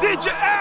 DJ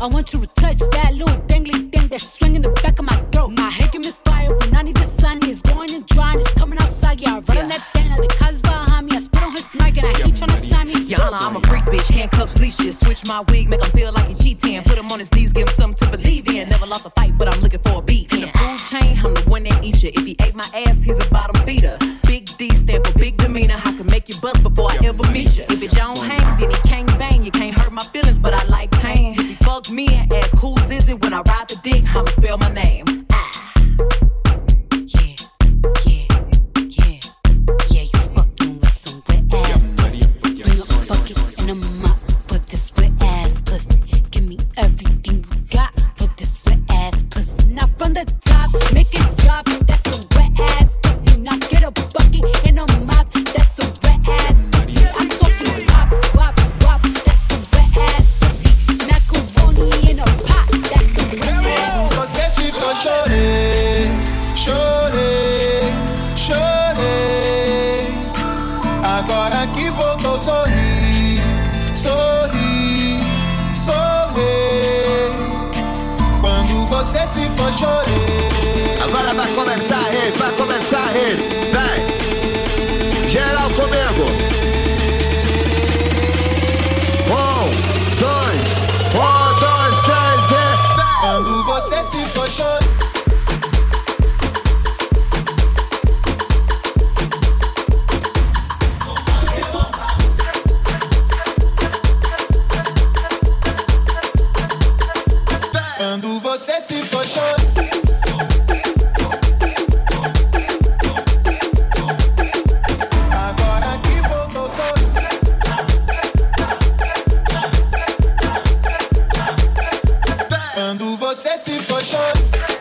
I want you to touch that little dangly thing that's swinging the back of my throat. My hickam is fire when I need the sun. It's going and drying, it's coming outside. Yeah, I run yeah. on that thing, the cuz behind me. I spit on his mic and I yeah, trying to sign me. Yana, I'm a freak bitch, handcuffs, leashes. Switch my wig, make him feel like obsessive for sure.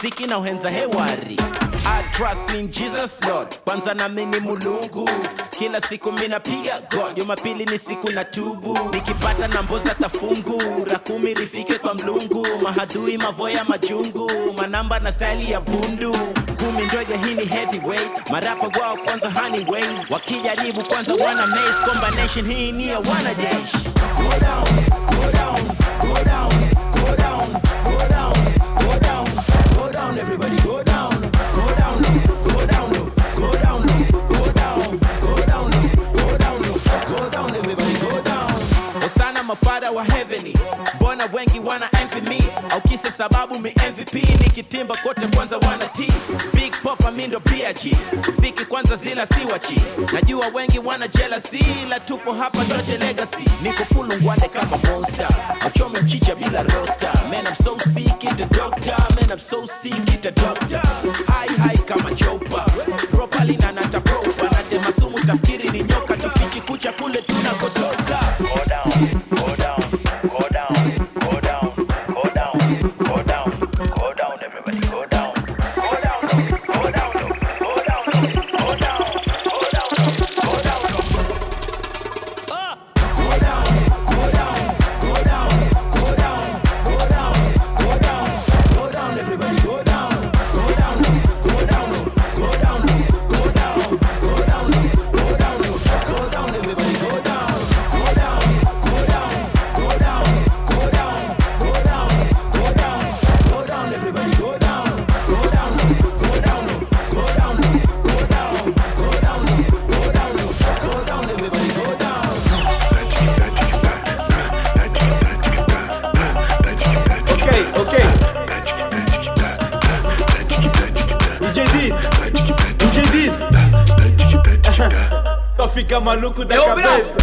mziki na uhenza hewari. Kwanza namini Mulungu, kila siku minapiga Jumapili ni siku na tubu, nikipata na mboza tafungu, rakumi rifike kwa Mlungu, mahadui mavoya majungu, manamba na staili ya bundu. Kumi ndoge hini ni marapa wao kwanza honeyways, wakijaribu kwanza wana maze combination, hii ni ya wanajeshi Timba kote kwanza wana t. Big Popa mindo BG Siki kwanza zila siwachi najua wengi wana jealousy la tupo hapa George Legacy. Niko full ngwande kama monster. Achome mchicha bila roster. Man I'm so sick it a doctor. Man I'm so sick it a doctor. High high kama cho fica maluco da é cabeça.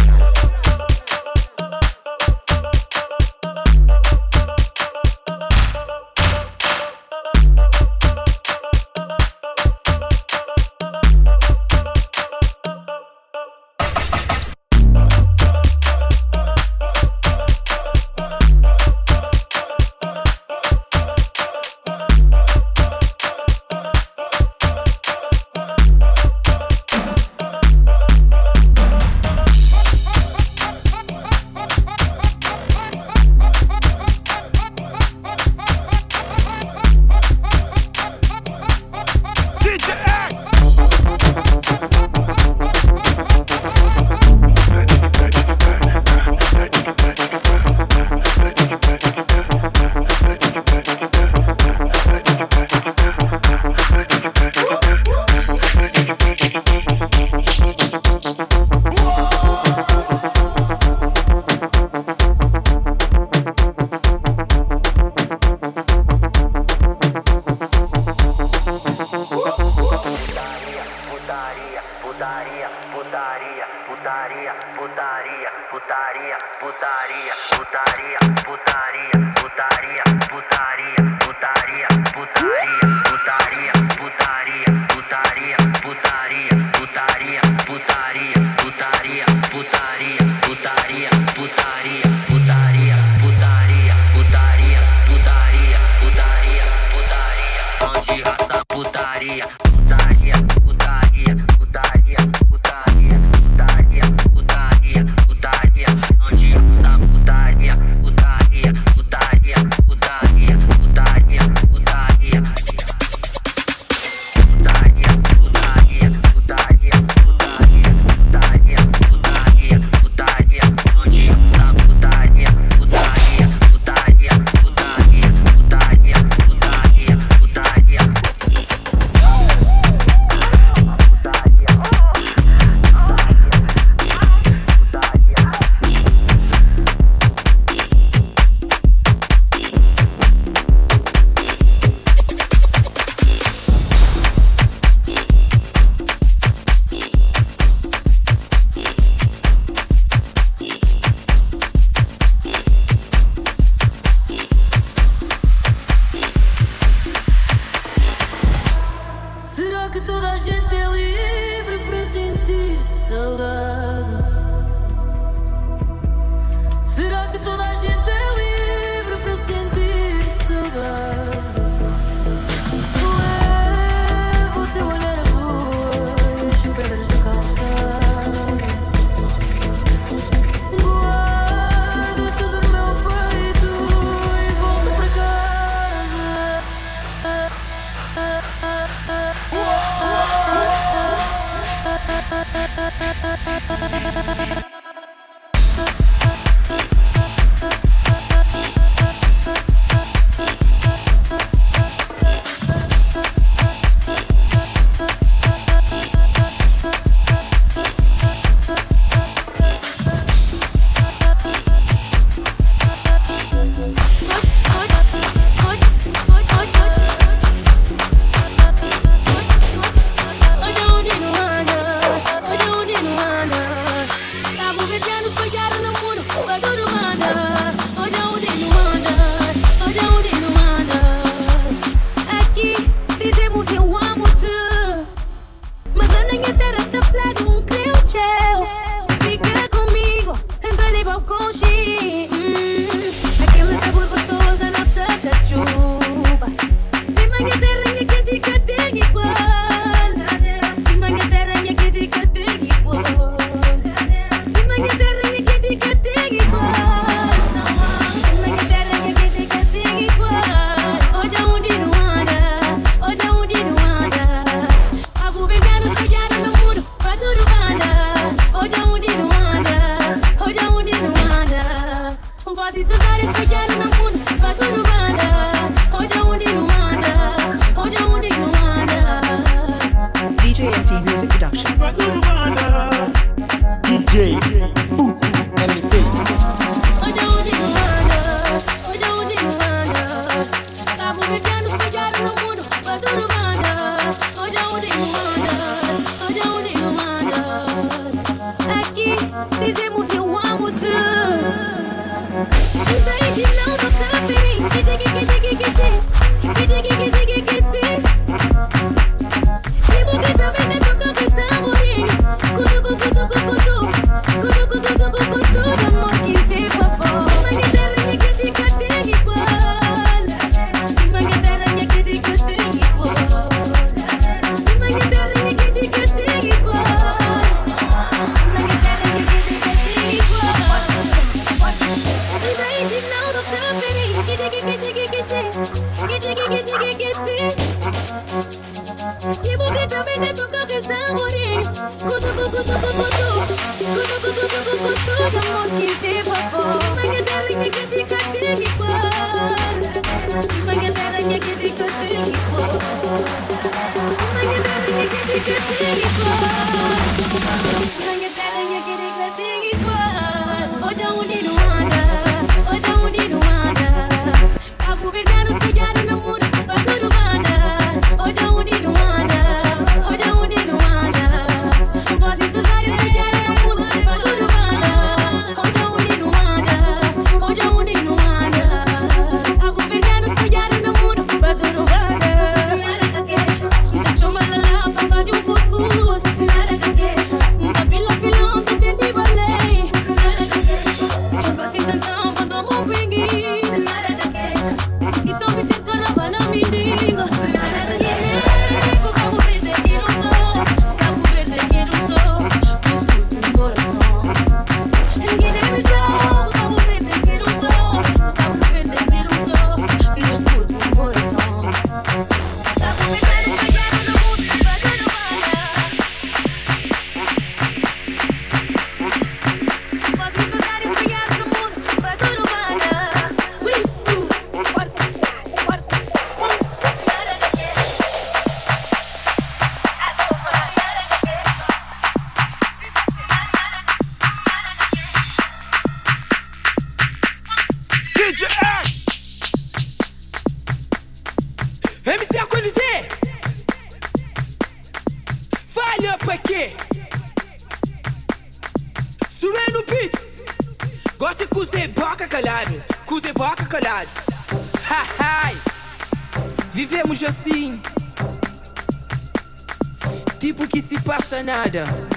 Passa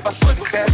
acaba sua de você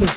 Is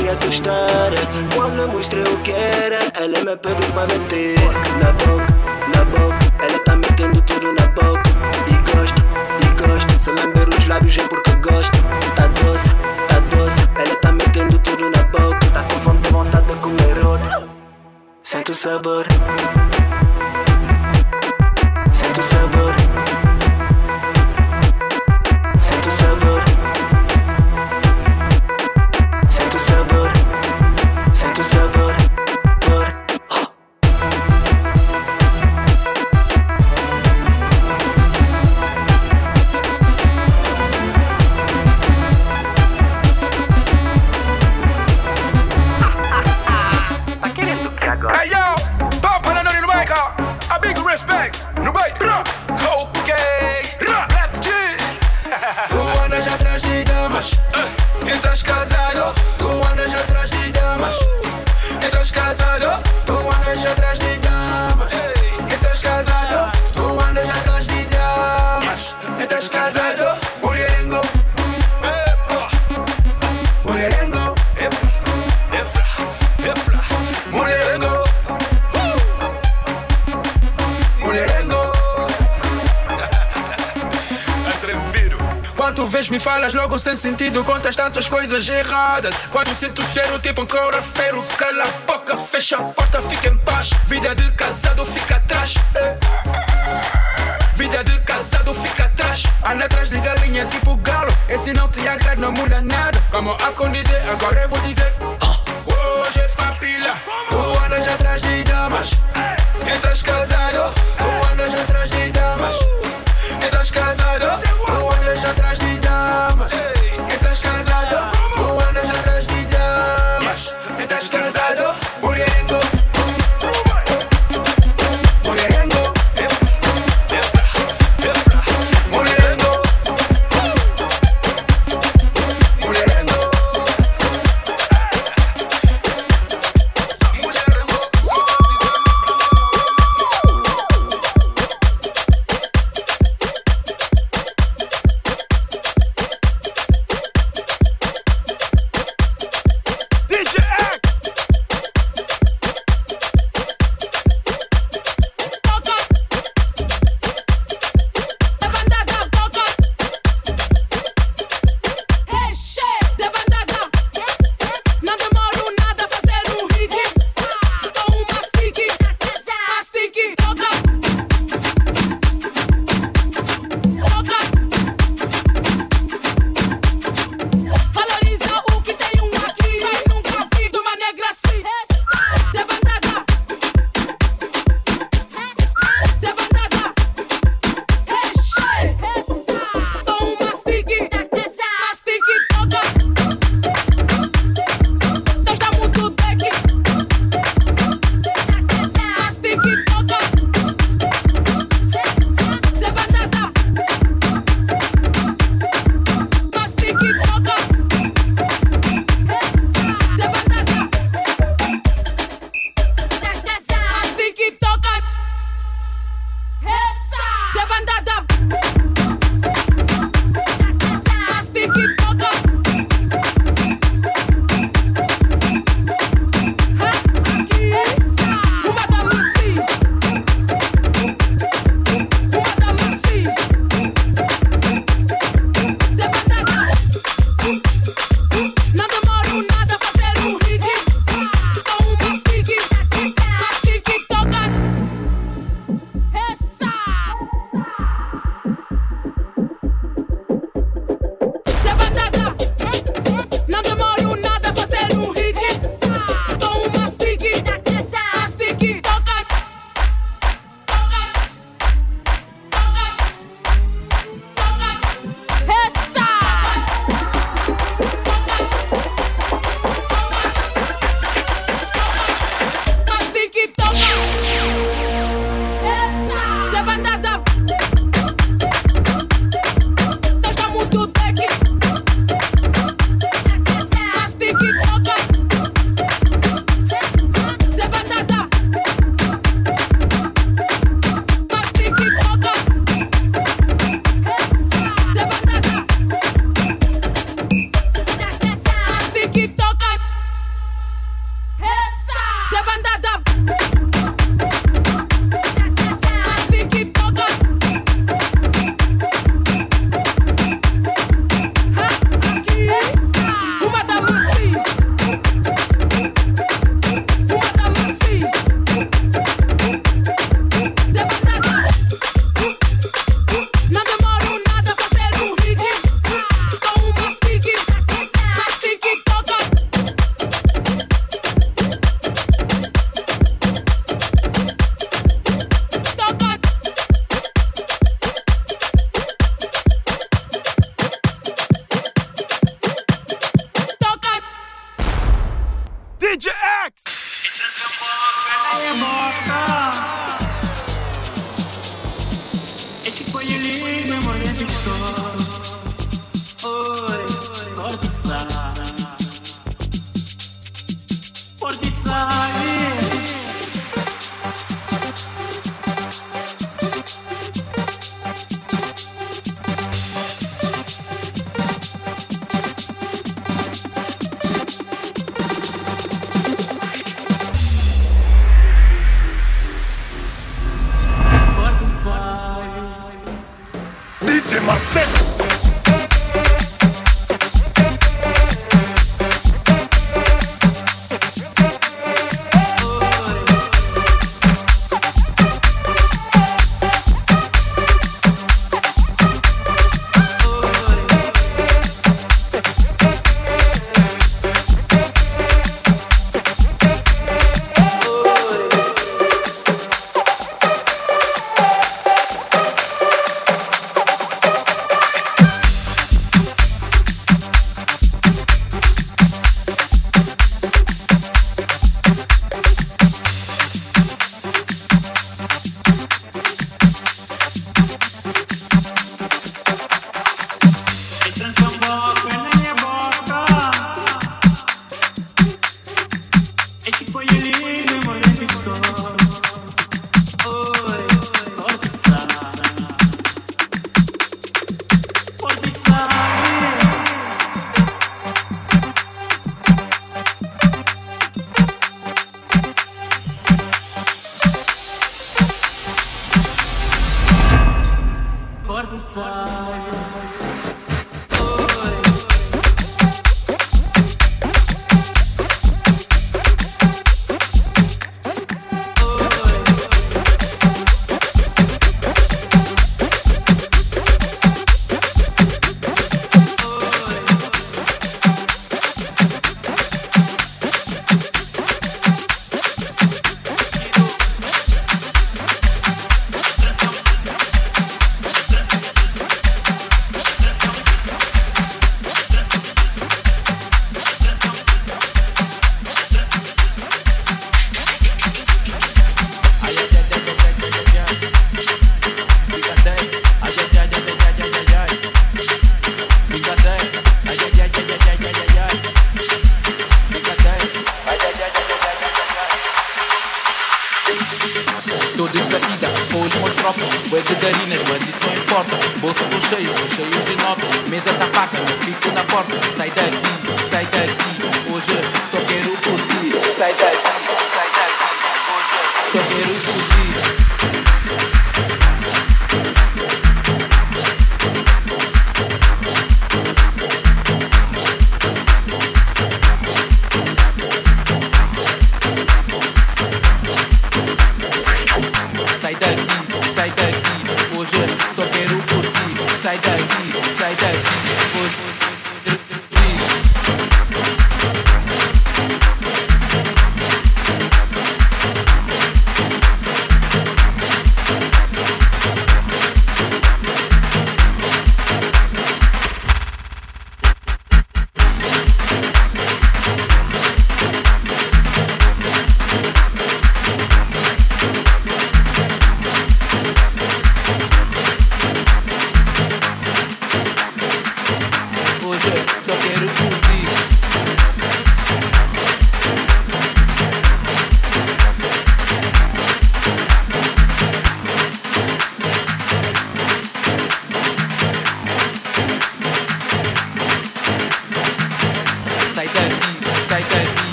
sabia essa história. Quando mostrei o que era, ela me pediu pra meter na boca, na boca. Ela tá metendo tudo na boca. E gosta, e gosta. Se lamber os lábios é porque gosta. Tá doce, tá doce. Ela tá metendo tudo na boca. Tá com fome, vontade de comer outra. Sente o sabor. Logo sem sentido, contas tantas coisas erradas. Quando sinto cheiro tipo um coura-feiro, cala a boca, fecha a porta, fica em paz. Vida de casado fica atrás. Vida de casado fica atrás. Anda atrás de galinha tipo galo. E se não te agrada, não muda nada. Como há com dizer, agora eu vou dizer. Hoje é papilha. Tu andas atrás de damas.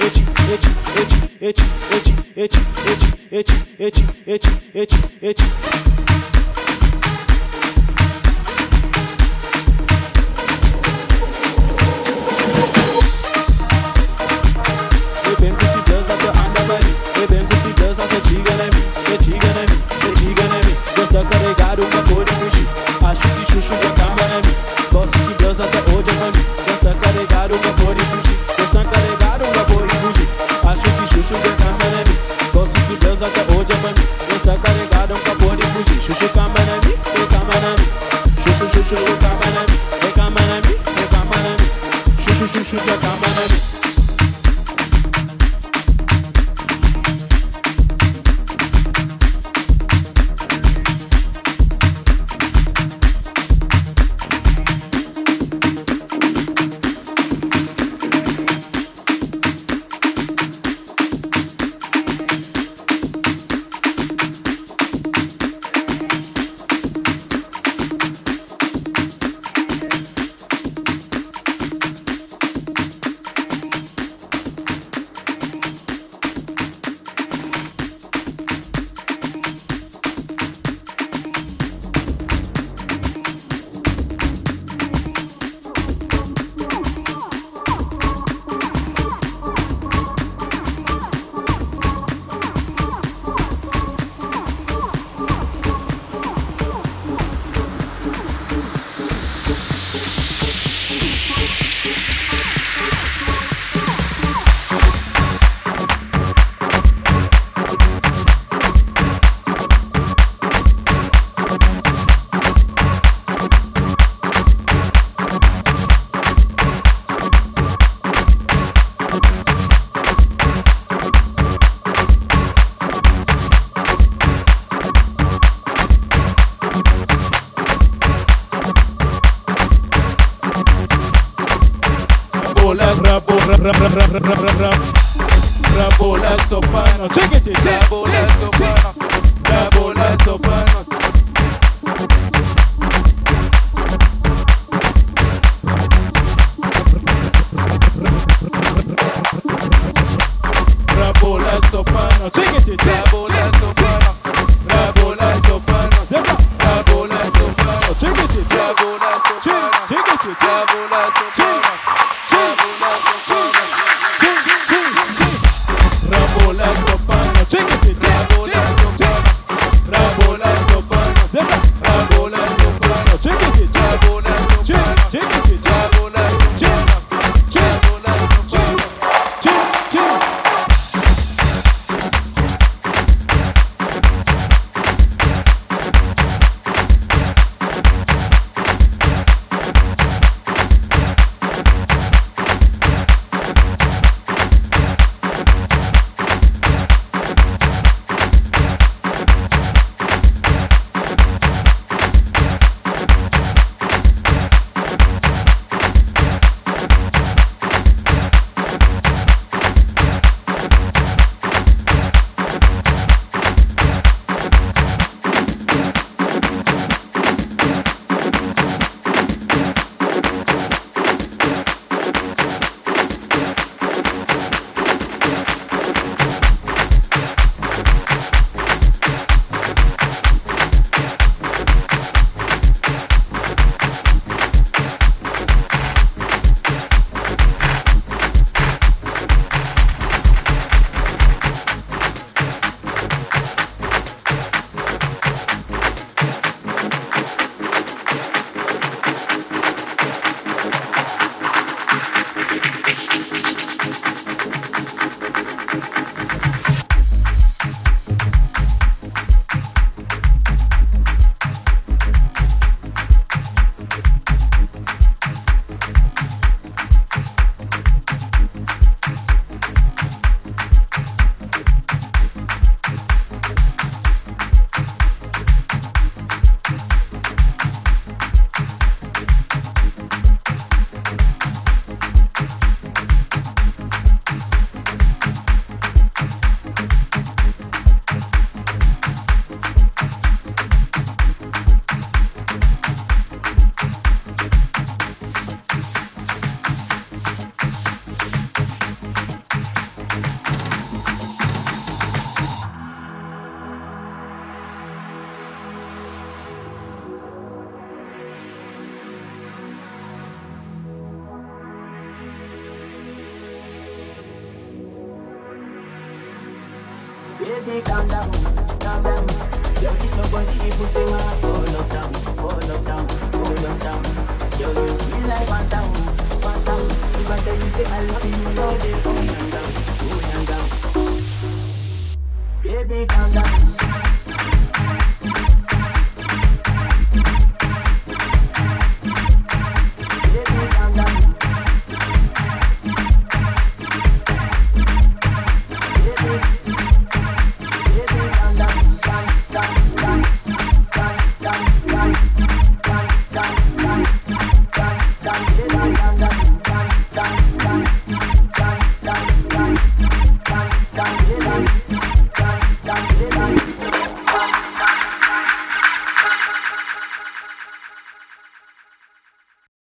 itchy, itchy, itchy, itchy, itchy, itchy, itchy, itchy, itchy, itchy. Rabola Sopano. Check it, check it. Rabola Sopano. Rabola Sopano.